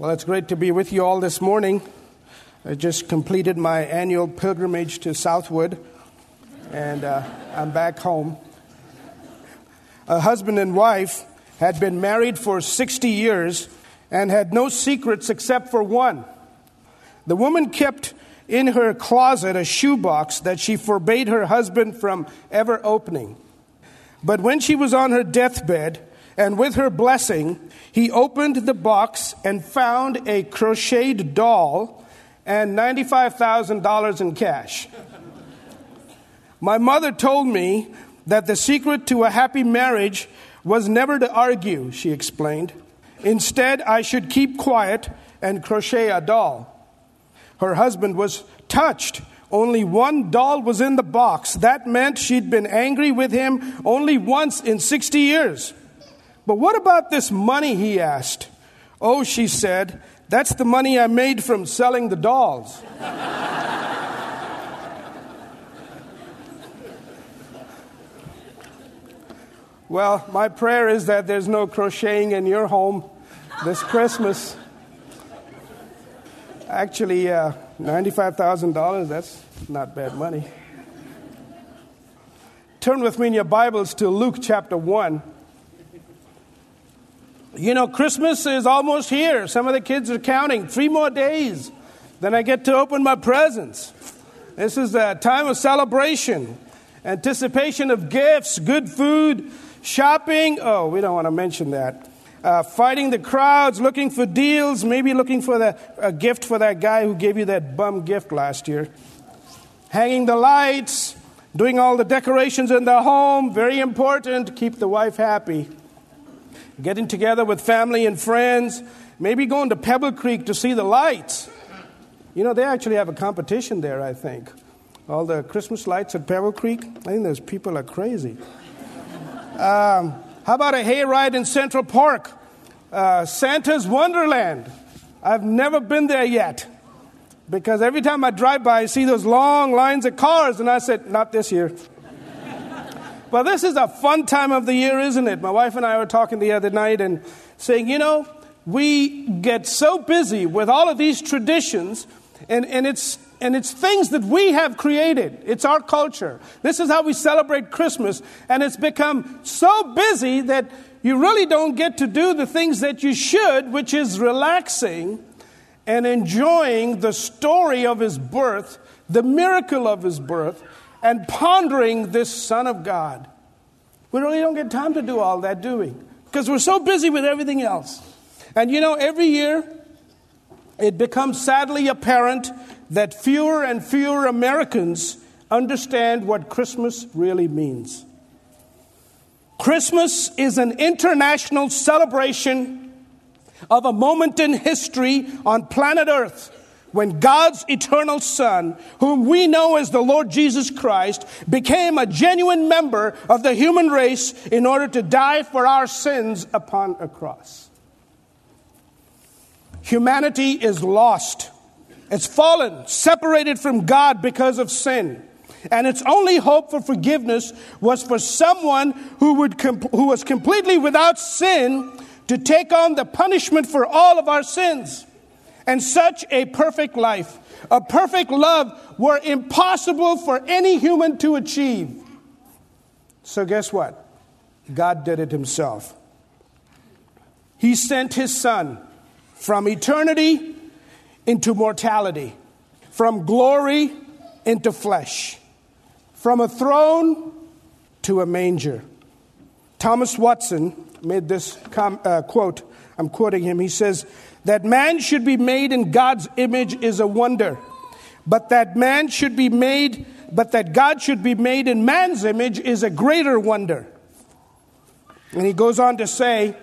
Well, it's great to be with you all this morning. I just completed my annual pilgrimage to Southwood, and uh, I'm back home. A husband and wife had been married for 60 years and had no secrets except for one. The woman kept in her closet a shoebox that she forbade her husband from ever opening. But when she was on her deathbed, and with her blessing, he opened the box and found a crocheted doll and $95,000 in cash. My mother told me that the secret to a happy marriage was never to argue, she explained. Instead, I should keep quiet and crochet a doll. Her husband was touched. Only one doll was in the box. That meant she'd been angry with him only once in 60 years. But what about this money? He asked. Oh, she said, that's the money I made from selling the dolls. well, my prayer is that there's no crocheting in your home this Christmas. Actually, uh, $95,000, that's not bad money. Turn with me in your Bibles to Luke chapter 1. You know, Christmas is almost here. Some of the kids are counting. Three more days. Then I get to open my presents. This is a time of celebration, anticipation of gifts, good food, shopping. Oh, we don't want to mention that. Uh, fighting the crowds, looking for deals, maybe looking for the, a gift for that guy who gave you that bum gift last year. Hanging the lights, doing all the decorations in the home, very important, keep the wife happy getting together with family and friends, maybe going to Pebble Creek to see the lights. You know, they actually have a competition there, I think. All the Christmas lights at Pebble Creek. I think those people are crazy. Um, how about a hayride in Central Park? Uh, Santa's Wonderland. I've never been there yet because every time I drive by, I see those long lines of cars, and I said, Not this year. But this is a fun time of the year, isn't it? My wife and I were talking the other night and saying, you know, we get so busy with all of these traditions, and, and, it's, and it's things that we have created. It's our culture. This is how we celebrate Christmas, and it's become so busy that you really don't get to do the things that you should, which is relaxing and enjoying the story of his birth, the miracle of his birth, and pondering this Son of God. We really don't get time to do all that, do we? Because we're so busy with everything else. And you know, every year it becomes sadly apparent that fewer and fewer Americans understand what Christmas really means. Christmas is an international celebration of a moment in history on planet Earth when God's eternal Son, whom we know as the Lord Jesus Christ, became a genuine member of the human race in order to die for our sins upon a cross. Humanity is lost. It's fallen, separated from God because of sin. And its only hope for forgiveness was for someone who, would com- who was completely without sin to take on the punishment for all of our sins and such a perfect life, a perfect love, were impossible for any human to achieve. So, guess what? God did it himself. He sent his son from eternity into mortality, from glory into flesh, from a throne to a manger. Thomas Watson made this com- uh, quote. I'm quoting him. He says, that man should be made in God's image is a wonder. But that man should be made, but that God should be made in man's image is a greater wonder. And he goes on to say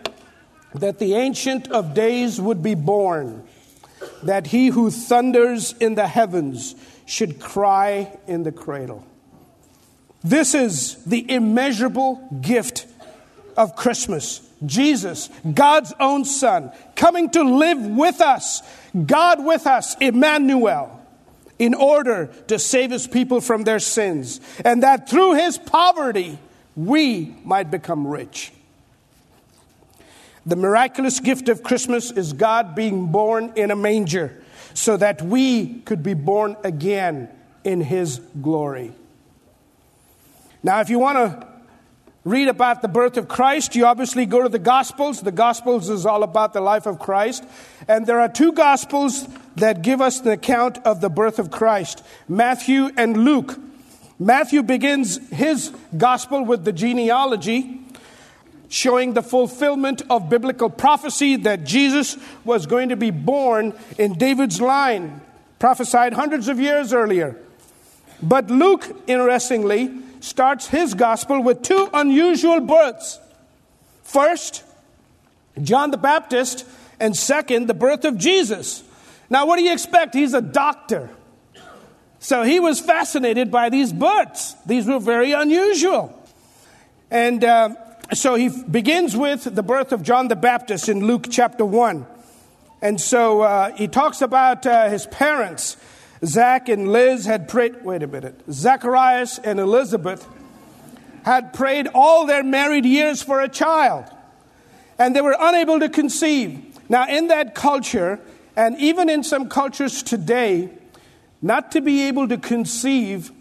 that the Ancient of Days would be born, that he who thunders in the heavens should cry in the cradle. This is the immeasurable gift of Christmas. Jesus, God's own Son, coming to live with us, God with us, Emmanuel, in order to save his people from their sins, and that through his poverty we might become rich. The miraculous gift of Christmas is God being born in a manger so that we could be born again in His glory. Now, if you want to read about the birth of Christ, you obviously go to the Gospels. The Gospels is all about the life of Christ. And there are two Gospels that give us the account of the birth of Christ Matthew and Luke. Matthew begins his Gospel with the genealogy, showing the fulfillment of biblical prophecy that Jesus was going to be born in David's line, prophesied hundreds of years earlier. But Luke, interestingly, starts his gospel with two unusual births. First, John the Baptist, and second, the birth of Jesus. Now, what do you expect? He's a doctor. So he was fascinated by these births. These were very unusual. And uh, so he begins with the birth of John the Baptist in Luke chapter 1. And so uh, he talks about uh, his parents Zach and Liz had prayed, wait a minute, Zacharias and Elizabeth had prayed all their married years for a child, and they were unable to conceive. Now, in that culture, and even in some cultures today, not to be able to conceive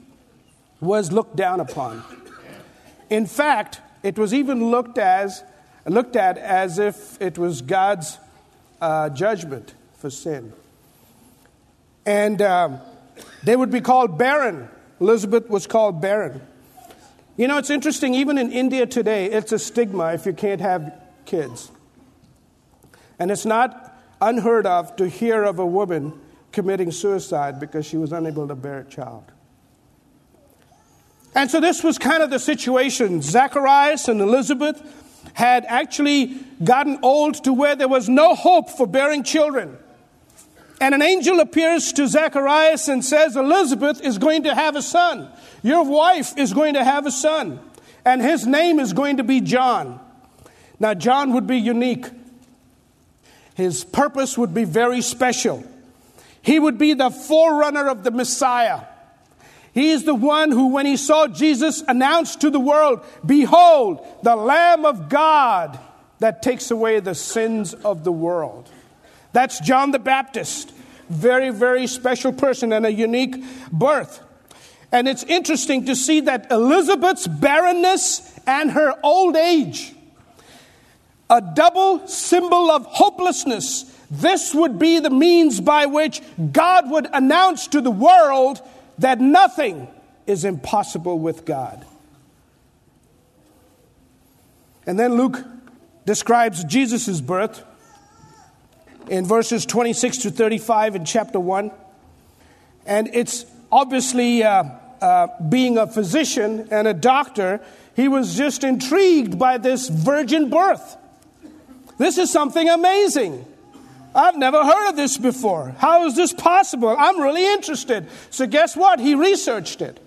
was looked down upon. In fact, it was even looked as looked at as if it was God's uh, judgment for sin. And um, they would be called barren. Elizabeth was called barren. You know, it's interesting, even in India today, it's a stigma if you can't have kids. And it's not unheard of to hear of a woman committing suicide because she was unable to bear a child. And so this was kind of the situation. Zacharias and Elizabeth had actually gotten old to where there was no hope for bearing children. And an angel appears to Zacharias and says, Elizabeth is going to have a son. Your wife is going to have a son. And his name is going to be John. Now, John would be unique. His purpose would be very special. He would be the forerunner of the Messiah. He is the one who, when he saw Jesus, announced to the world, Behold, the Lamb of God that takes away the sins of the world. That's John the Baptist. Very, very special person and a unique birth. And it's interesting to see that Elizabeth's barrenness and her old age, a double symbol of hopelessness. This would be the means by which God would announce to the world that nothing is impossible with God. And then Luke describes Jesus' birth in verses 26 to 35 in chapter 1. And it's obviously, uh, uh, being a physician and a doctor, he was just intrigued by this virgin birth. This is something amazing. I've never heard of this before. How is this possible? I'm really interested. So, guess what? He researched it.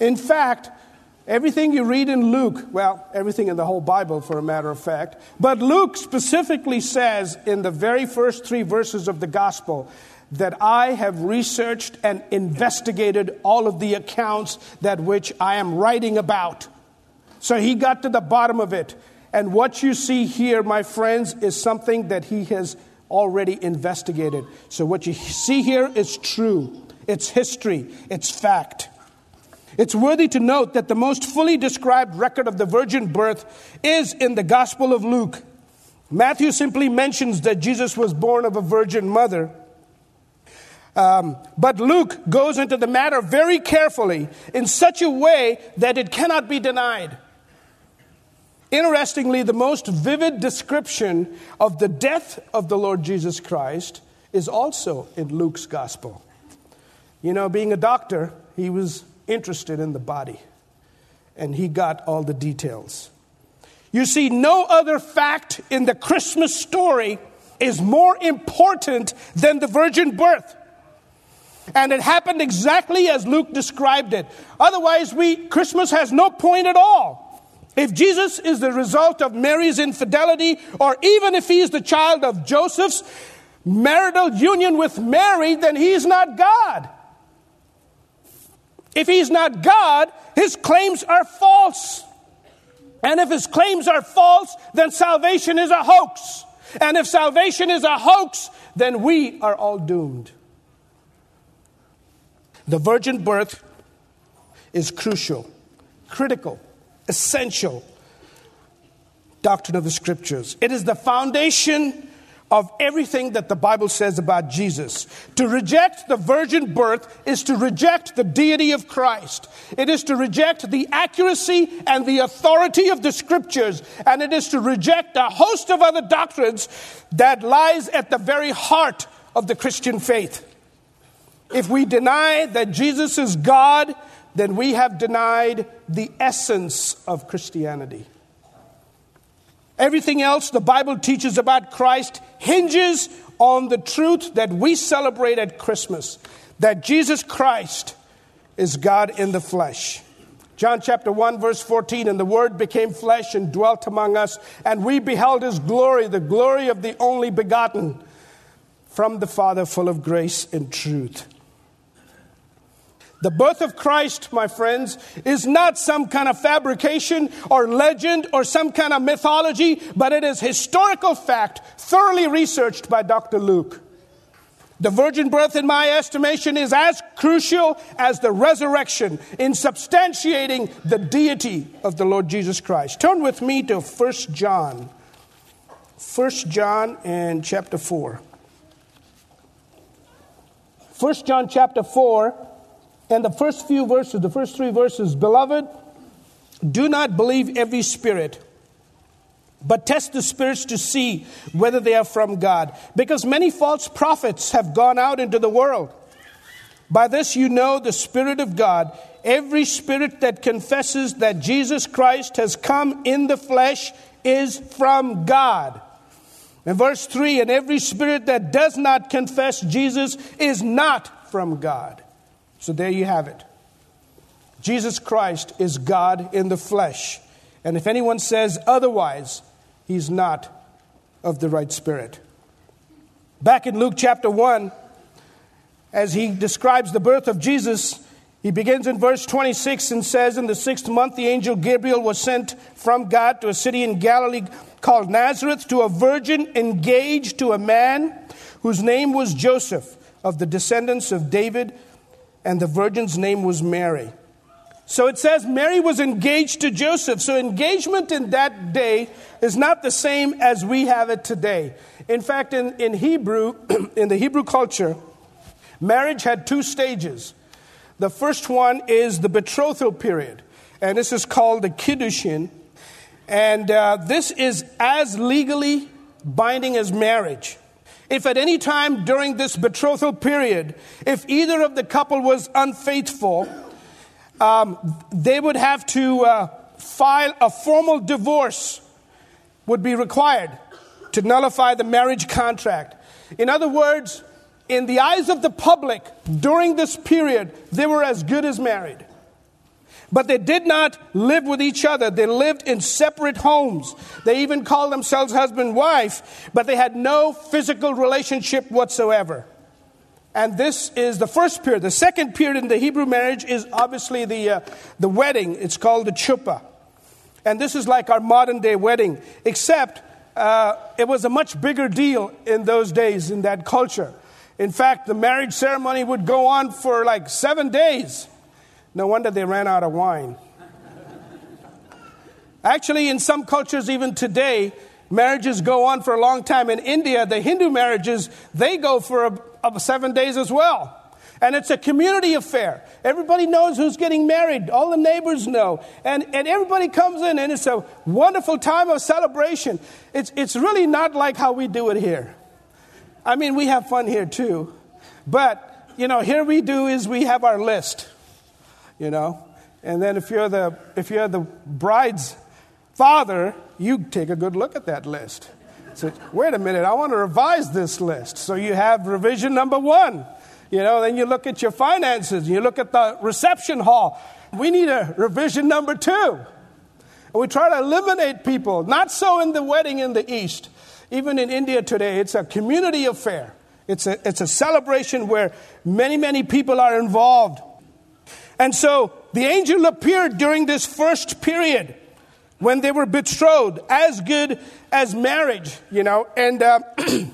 In fact, Everything you read in Luke, well, everything in the whole Bible for a matter of fact, but Luke specifically says in the very first three verses of the gospel that I have researched and investigated all of the accounts that which I am writing about. So he got to the bottom of it. And what you see here, my friends, is something that he has already investigated. So what you see here is true. It's history. It's fact. It's worthy to note that the most fully described record of the virgin birth is in the Gospel of Luke. Matthew simply mentions that Jesus was born of a virgin mother. Um, but Luke goes into the matter very carefully in such a way that it cannot be denied. Interestingly, the most vivid description of the death of the Lord Jesus Christ is also in Luke's gospel. You know, being a doctor, he was interested in the body, and he got all the details. You see, no other fact in the Christmas story is more important than the virgin birth. And it happened exactly as Luke described it. Otherwise, we Christmas has no point at all. If Jesus is the result of Mary's infidelity, or even if he is the child of Joseph's marital union with Mary, then he's not God. If he's not God, his claims are false. And if his claims are false, then salvation is a hoax. And if salvation is a hoax, then we are all doomed. The virgin birth is crucial, critical, essential doctrine of the scriptures. It is the foundation of everything that the Bible says about Jesus. To reject the virgin birth is to reject the deity of Christ. It is to reject the accuracy and the authority of the scriptures. And it is to reject a host of other doctrines that lies at the very heart of the Christian faith. If we deny that Jesus is God, then we have denied the essence of Christianity. Everything else the Bible teaches about Christ hinges on the truth that we celebrate at Christmas that Jesus Christ is God in the flesh. John chapter 1, verse 14, and the Word became flesh and dwelt among us, and we beheld his glory, the glory of the only begotten from the Father, full of grace and truth. The birth of Christ, my friends, is not some kind of fabrication or legend or some kind of mythology, but it is historical fact, thoroughly researched by Dr. Luke. The virgin birth, in my estimation, is as crucial as the resurrection in substantiating the deity of the Lord Jesus Christ. Turn with me to 1 John. 1 John and chapter 4. 1 John chapter 4 and the first few verses, the first three verses, beloved, do not believe every spirit, but test the spirits to see whether they are from God. Because many false prophets have gone out into the world. By this you know the Spirit of God. Every spirit that confesses that Jesus Christ has come in the flesh is from God. In verse 3, and every spirit that does not confess Jesus is not from God. So there you have it. Jesus Christ is God in the flesh. And if anyone says otherwise, he's not of the right spirit. Back in Luke chapter 1, as he describes the birth of Jesus, he begins in verse 26 and says, In the sixth month, the angel Gabriel was sent from God to a city in Galilee called Nazareth to a virgin engaged to a man whose name was Joseph, of the descendants of David and the virgin's name was Mary. So it says Mary was engaged to Joseph. So engagement in that day is not the same as we have it today. In fact, in, in Hebrew, in the Hebrew culture, marriage had two stages. The first one is the betrothal period, and this is called the kiddushin. And uh, this is as legally binding as marriage. If at any time during this betrothal period, if either of the couple was unfaithful, um, they would have to uh, file a formal divorce, would be required to nullify the marriage contract. In other words, in the eyes of the public during this period, they were as good as married. But they did not live with each other. They lived in separate homes. They even called themselves husband and wife, but they had no physical relationship whatsoever. And this is the first period. The second period in the Hebrew marriage is obviously the, uh, the wedding. It's called the chuppah. And this is like our modern day wedding, except uh, it was a much bigger deal in those days in that culture. In fact, the marriage ceremony would go on for like seven days. No wonder they ran out of wine. Actually, in some cultures, even today, marriages go on for a long time. In India, the Hindu marriages, they go for a, a seven days as well. And it's a community affair. Everybody knows who's getting married. All the neighbors know. And, and everybody comes in, and it's a wonderful time of celebration. It's, it's really not like how we do it here. I mean, we have fun here too. But, you know, here we do is we have our list you know. And then if you're the if you're the bride's father, you take a good look at that list. So wait a minute, I want to revise this list. So you have revision number one. You know, then you look at your finances, you look at the reception hall. We need a revision number two. And we try to eliminate people. Not so in the wedding in the East. Even in India today, it's a community affair. It's a, it's a celebration where many, many people are involved. And so the angel appeared during this first period when they were betrothed, as good as marriage, you know. And uh,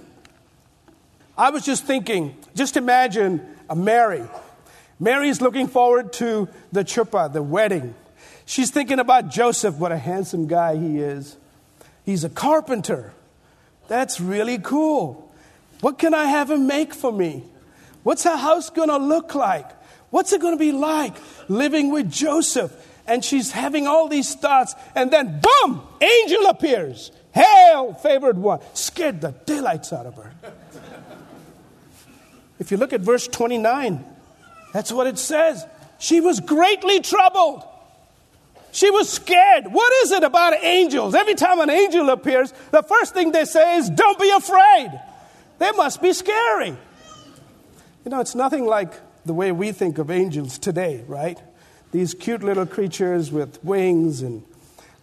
I was just thinking, just imagine a Mary. Mary's looking forward to the chuppah, the wedding. She's thinking about Joseph, what a handsome guy he is. He's a carpenter. That's really cool. What can I have him make for me? What's her house going to look like? What's it going to be like living with Joseph? And she's having all these thoughts, and then boom, angel appears. Hail, favored one. Scared the daylights out of her. if you look at verse 29, that's what it says. She was greatly troubled. She was scared. What is it about angels? Every time an angel appears, the first thing they say is, Don't be afraid. They must be scary. You know, it's nothing like the way we think of angels today, right? These cute little creatures with wings and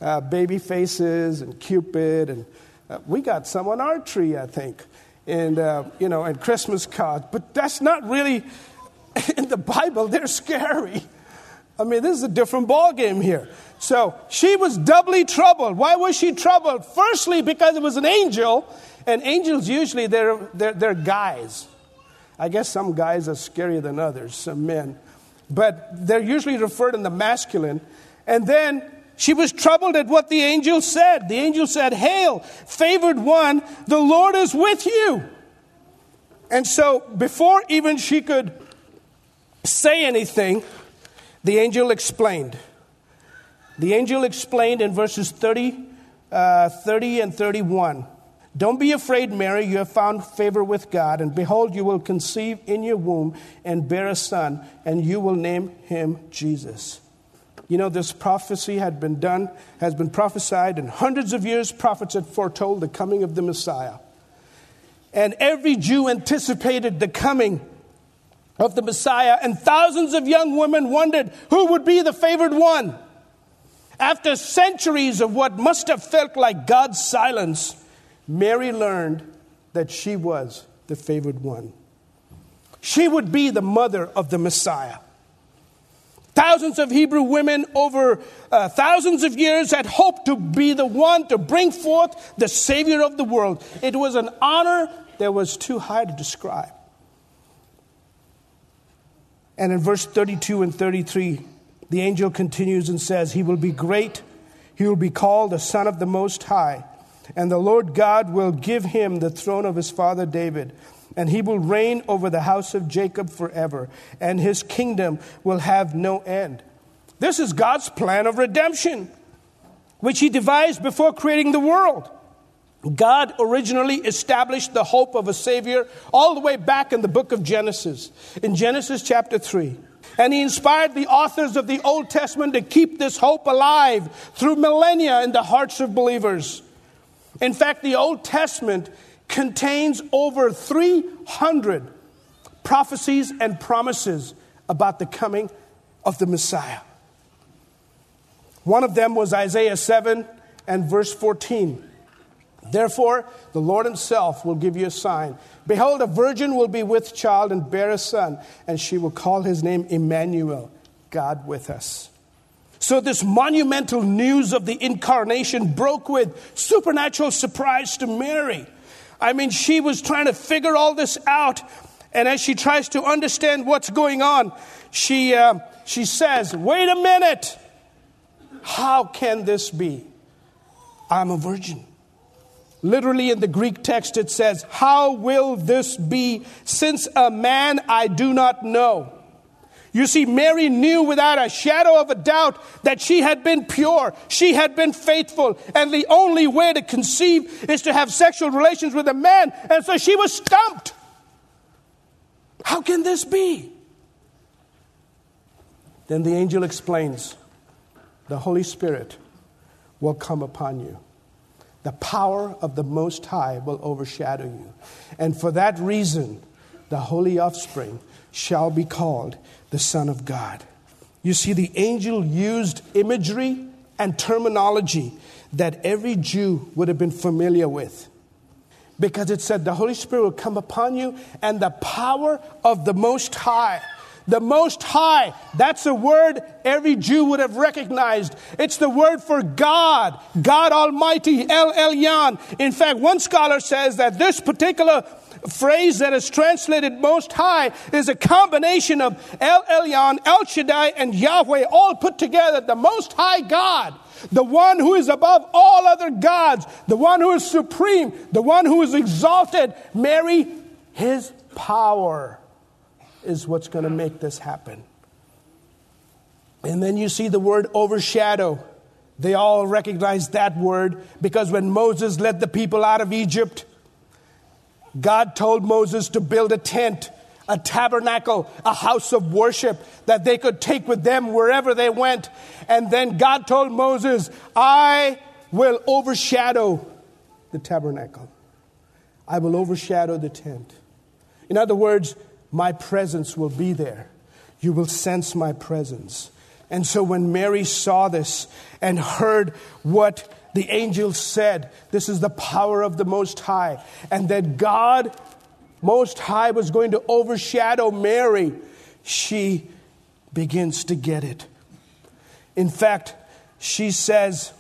uh, baby faces and Cupid. And uh, we got some on our tree, I think, and, uh, you know, and Christmas cards. But that's not really, in the Bible, they're scary. I mean, this is a different ballgame here. So she was doubly troubled. Why was she troubled? Firstly, because it was an angel, and angels usually they're, they're, they're guys. I guess some guys are scarier than others, some men. But they're usually referred in the masculine. And then she was troubled at what the angel said. The angel said, Hail, favored one, the Lord is with you. And so before even she could say anything, the angel explained. The angel explained in verses 30, uh, 30 and 31. Don't be afraid, Mary, you have found favor with God, and behold, you will conceive in your womb and bear a son, and you will name him Jesus. You know, this prophecy had been done, has been prophesied, and hundreds of years prophets had foretold the coming of the Messiah. And every Jew anticipated the coming of the Messiah, and thousands of young women wondered who would be the favored one. After centuries of what must have felt like God's silence, Mary learned that she was the favored one. She would be the mother of the Messiah. Thousands of Hebrew women over uh, thousands of years had hoped to be the one to bring forth the Savior of the world. It was an honor that was too high to describe. And in verse 32 and 33, the angel continues and says, He will be great, he will be called the Son of the Most High, and the Lord God will give him the throne of his father David. And he will reign over the house of Jacob forever, and his kingdom will have no end. This is God's plan of redemption, which he devised before creating the world. God originally established the hope of a Savior all the way back in the book of Genesis, in Genesis chapter 3. And He inspired the authors of the Old Testament to keep this hope alive through millennia in the hearts of believers. In fact, the Old Testament contains over 300 prophecies and promises about the coming of the Messiah. One of them was Isaiah 7 and verse 14. Therefore, the Lord Himself will give you a sign. Behold, a virgin will be with child and bear a son, and she will call his name Emmanuel, God with us. So, this monumental news of the incarnation broke with supernatural surprise to Mary. I mean, she was trying to figure all this out, and as she tries to understand what's going on, she, uh, she says, Wait a minute! How can this be? I'm a virgin. Literally in the Greek text, it says, How will this be since a man I do not know? You see, Mary knew without a shadow of a doubt that she had been pure, she had been faithful, and the only way to conceive is to have sexual relations with a man. And so she was stumped. How can this be? Then the angel explains the Holy Spirit will come upon you. The power of the Most High will overshadow you. And for that reason, the holy offspring shall be called the Son of God. You see, the angel used imagery and terminology that every Jew would have been familiar with. Because it said, The Holy Spirit will come upon you, and the power of the Most High. the Most High. That's a word every Jew would have recognized. It's the word for God, God Almighty, El Elyon. In fact, one scholar says that this particular phrase that is translated Most High is a combination of El Elyon, El Shaddai, and Yahweh all put together. The Most High God the one who is above all other gods, the one who is supreme, the one who is exalted. Mary, his power is what's going to make this happen. And then you see the word overshadow. They all recognize that word because when Moses led the people out of Egypt, God told Moses to build a tent a tabernacle, a house of worship that they could take with them wherever they went. And then God told Moses, I will overshadow the tabernacle. I will overshadow the tent. In other words, my presence will be there. You will sense my presence. And so when Mary saw this and heard what the angel said, This is the power of the Most High, and that God most High was going to overshadow Mary, she begins to get it. In fact, she says,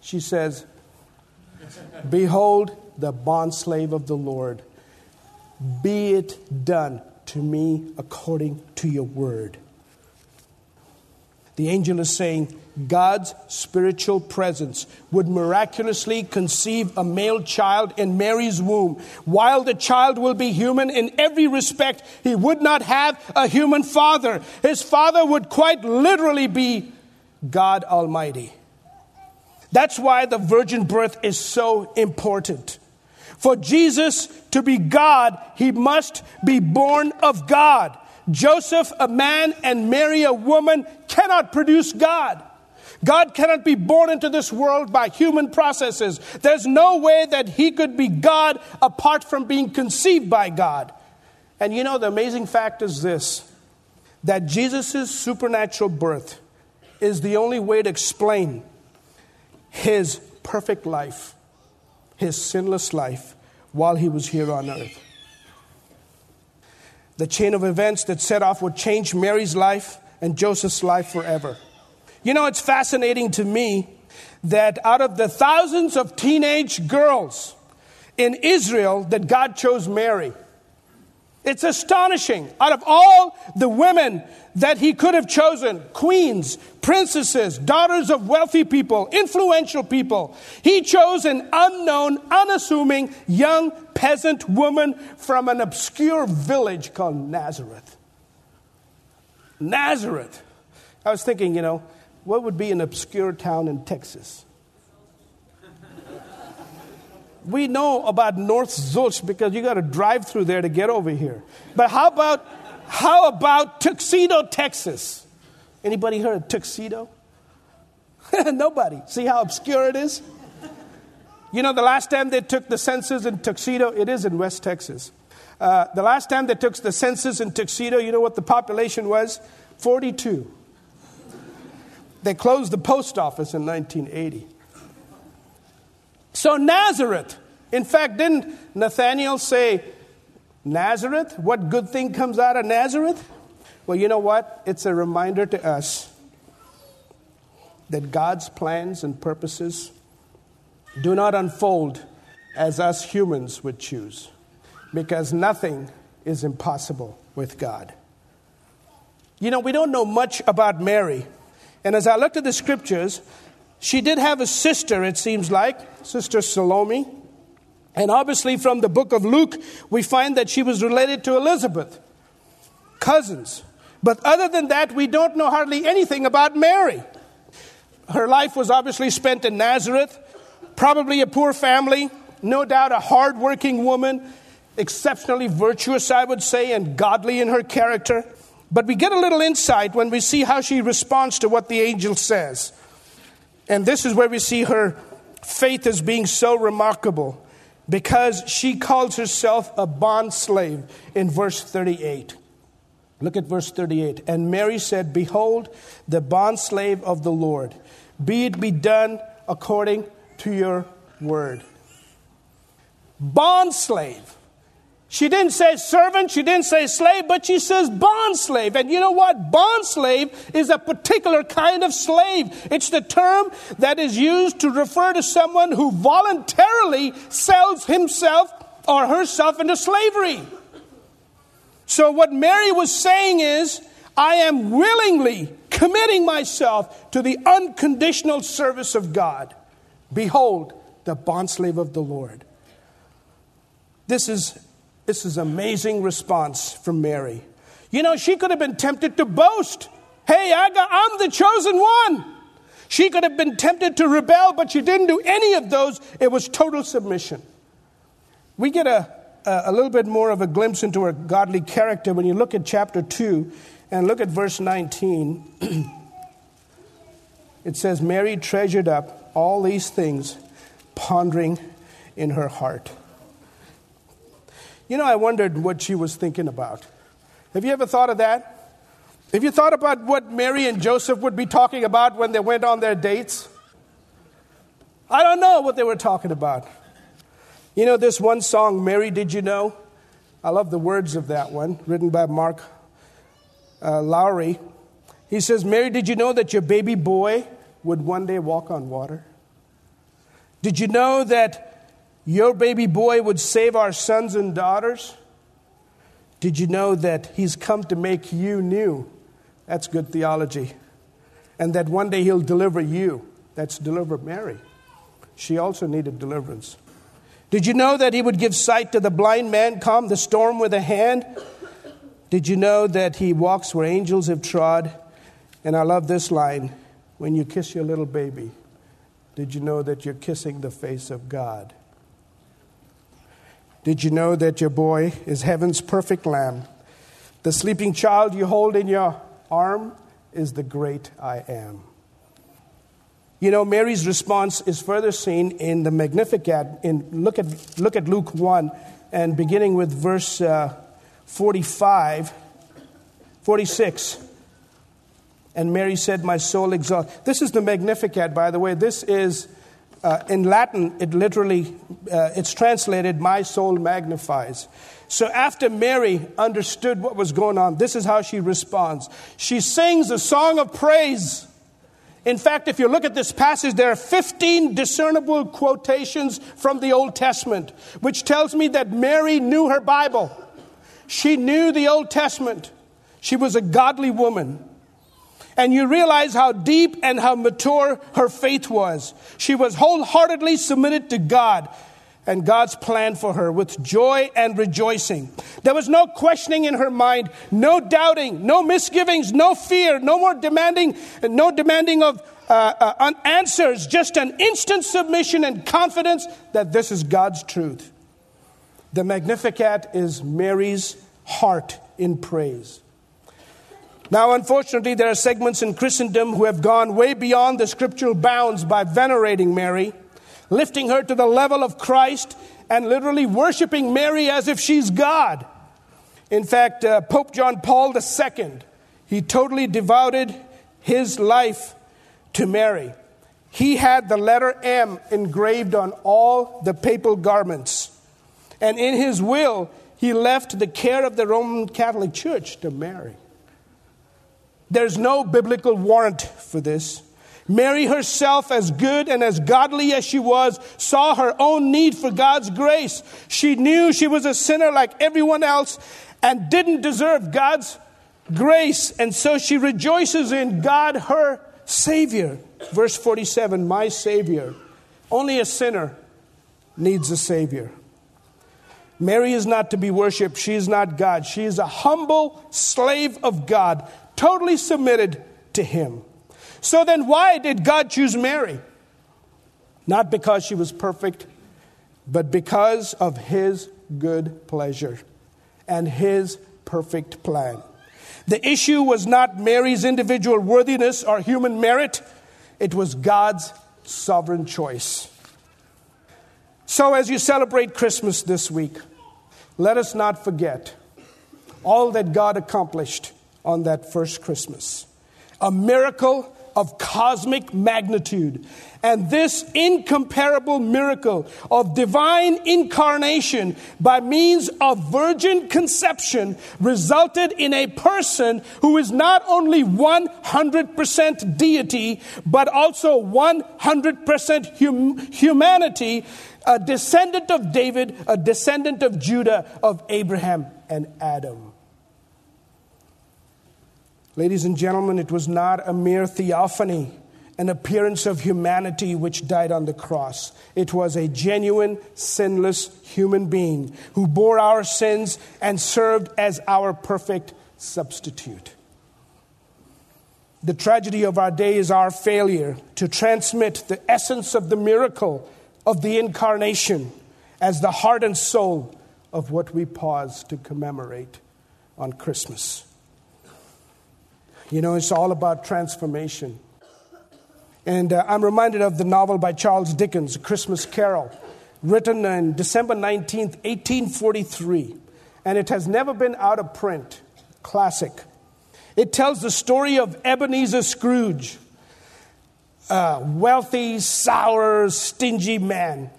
she says, Behold the bondslave of the Lord. Be it done to me according to your word. The angel is saying, God's spiritual presence would miraculously conceive a male child in Mary's womb. While the child will be human in every respect, he would not have a human father. His father would quite literally be God Almighty. That's why the virgin birth is so important. For Jesus to be God, he must be born of God. Joseph, a man, and Mary, a woman, cannot produce God. God cannot be born into this world by human processes. There's no way that he could be God apart from being conceived by God. And you know, the amazing fact is this that Jesus' supernatural birth is the only way to explain his perfect life, his sinless life, while he was here on earth. The chain of events that set off would change Mary's life and Joseph's life forever. You know, it's fascinating to me that out of the thousands of teenage girls in Israel that God chose Mary. It's astonishing. Out of all the women that he could have chosen, queens, princesses, daughters of wealthy people, influential people, he chose an unknown, unassuming young peasant woman from an obscure village called Nazareth. Nazareth. I was thinking, you know, what would be an obscure town in Texas? we know about North Zulch because you got to drive through there to get over here. But how about how about Tuxedo, Texas? Anybody heard of Tuxedo? Nobody. See how obscure it is? You know, the last time they took the census in Tuxedo, it is in West Texas. Uh, the last time they took the census in Tuxedo, you know what the population was? 42. They closed the post office in 1980. So, Nazareth. In fact, didn't Nathaniel say, Nazareth? What good thing comes out of Nazareth? Well, you know what? It's a reminder to us that God's plans and purposes do not unfold as us humans would choose, because nothing is impossible with God. You know, we don't know much about Mary, and as I looked at the scriptures, she did have a sister, it seems like, Sister Salome. And obviously, from the book of Luke, we find that she was related to Elizabeth, cousins. But other than that, we don't know hardly anything about Mary. Her life was obviously spent in Nazareth, probably a poor family, no doubt a hardworking woman, exceptionally virtuous, I would say, and godly in her character. But we get a little insight when we see how she responds to what the angel says. And this is where we see her faith as being so remarkable because she calls herself a bond slave in verse 38. Look at verse 38. And Mary said, Behold, the bond slave of the Lord, be it be done according to your word. Bond slave. She didn't say servant, she didn't say slave, but she says bond slave. And you know what? Bond slave is a particular kind of slave. It's the term that is used to refer to someone who voluntarily sells himself or herself into slavery. So, what Mary was saying is, I am willingly committing myself to the unconditional service of God. Behold, the bondslave of the Lord. This is, this is amazing response from Mary. You know, she could have been tempted to boast. Hey, I got, I'm the chosen one. She could have been tempted to rebel, but she didn't do any of those. It was total submission. We get a, a little bit more of a glimpse into her godly character when you look at chapter 2 and look at verse 19. it says, Mary treasured up all these things, pondering in her heart. You know, I wondered what she was thinking about. Have you ever thought of that? Have you thought about what Mary and Joseph would be talking about when they went on their dates? I don't know what they were talking about. You know, this one song, Mary, Did You Know? I love the words of that one, written by Mark uh, Lowry. He says, Mary, did you know that your baby boy would one day walk on water? Did you know that your baby boy would save our sons and daughters? Did you know that he's come to make you new? That's good theology. And that one day he'll deliver you. That's deliver Mary. She also needed deliverance. Did you know that he would give sight to the blind man, calm the storm with a hand? Did you know that he walks where angels have trod? And I love this line when you kiss your little baby, did you know that you're kissing the face of God? Did you know that your boy is heaven's perfect lamb? The sleeping child you hold in your arm is the great I am. You know, Mary's response is further seen in the Magnificat. In, look, at, look at Luke 1, and beginning with verse uh, 45, 46. And Mary said, My soul exalts. This is the Magnificat, by the way. This is, uh, in Latin, it literally, uh, it's translated, My soul magnifies. So after Mary understood what was going on, this is how she responds. She sings a song of praise in fact, if you look at this passage, there are 15 discernible quotations from the Old Testament, which tells me that Mary knew her Bible. She knew the Old Testament. She was a godly woman. And you realize how deep and how mature her faith was. She was wholeheartedly submitted to God and God's plan for her with joy and rejoicing. There was no questioning in her mind, no doubting, no misgivings, no fear, no more demanding, no demanding of uh, uh, answers, just an instant submission and confidence that this is God's truth. The Magnificat is Mary's heart in praise. Now, unfortunately, there are segments in Christendom who have gone way beyond the scriptural bounds by venerating Mary lifting her to the level of Christ and literally worshiping Mary as if she's God. In fact, uh, Pope John Paul II, he totally devoted his life to Mary. He had the letter M engraved on all the papal garments. And in his will, he left the care of the Roman Catholic Church to Mary. There's no biblical warrant for this. Mary herself, as good and as godly as she was, saw her own need for God's grace. She knew she was a sinner like everyone else and didn't deserve God's grace. And so she rejoices in God, her Savior. Verse 47 My Savior. Only a sinner needs a Savior. Mary is not to be worshiped. She is not God. She is a humble slave of God, totally submitted to Him. So then, why did God choose Mary? Not because she was perfect, but because of His good pleasure and His perfect plan. The issue was not Mary's individual worthiness or human merit, it was God's sovereign choice. So, as you celebrate Christmas this week, let us not forget all that God accomplished on that first Christmas. A miracle of cosmic magnitude. And this incomparable miracle of divine incarnation by means of virgin conception resulted in a person who is not only 100% deity, but also 100% hum- humanity, a descendant of David, a descendant of Judah, of Abraham and Adam. Ladies and gentlemen, it was not a mere theophany an appearance of humanity which died on the cross. It was a genuine, sinless human being who bore our sins and served as our perfect substitute. The tragedy of our day is our failure to transmit the essence of the miracle of the incarnation as the heart and soul of what we pause to commemorate on Christmas. You know, it's all about transformation. And uh, I'm reminded of the novel by Charles Dickens, A Christmas Carol, written in December 19th, 1843. And it has never been out of print. Classic. It tells the story of Ebenezer Scrooge, a wealthy, sour, stingy man.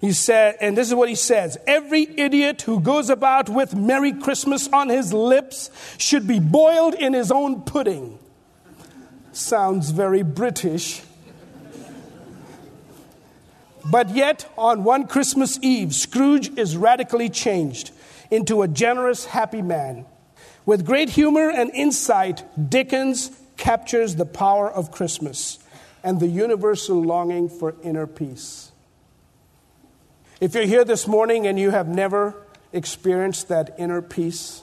He said, and this is what he says Every idiot who goes about with Merry Christmas on his lips should be boiled in his own pudding. Sounds very British. But yet, on one Christmas Eve, Scrooge is radically changed into a generous, happy man. With great humor and insight, Dickens captures the power of Christmas and the universal longing for inner peace. If you're here this morning and you have never experienced that inner peace,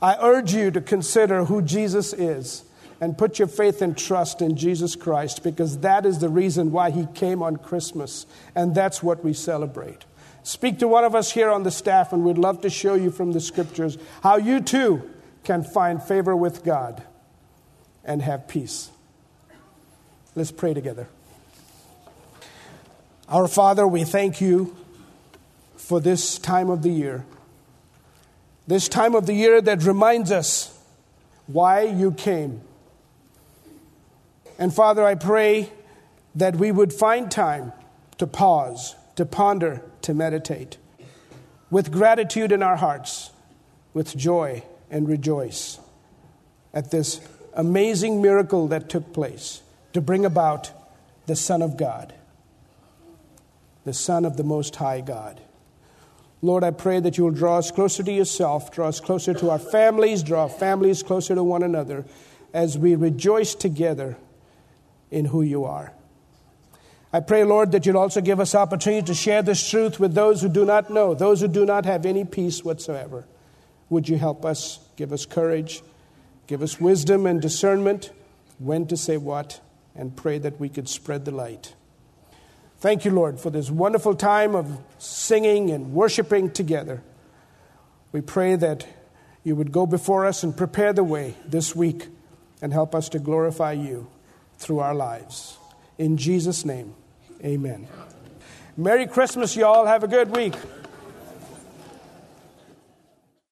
I urge you to consider who Jesus is and put your faith and trust in Jesus Christ because that is the reason why he came on Christmas, and that's what we celebrate. Speak to one of us here on the staff, and we'd love to show you from the scriptures how you too can find favor with God and have peace. Let's pray together. Our Father, we thank you for this time of the year. This time of the year that reminds us why you came and Father, I pray that we would find time to pause, to ponder, to meditate, with gratitude in our hearts, with joy and rejoice at this amazing miracle that took place to bring about the Son of God, the Son of the Most High God. Lord, I pray that you will draw us closer to yourself, draw us closer to our families, draw families closer to one another as we rejoice together in who you are. I pray, Lord, that you'd also give us opportunity to share this truth with those who do not know, those who do not have any peace whatsoever. Would you help us, give us courage, give us wisdom and discernment when to say what, and pray that we could spread the light. Thank you, Lord, for this wonderful time of singing and worshiping together. We pray that you would go before us and prepare the way this week and help us to glorify you through our lives. In Jesus' name, amen. Merry Christmas, y'all. Have a good week.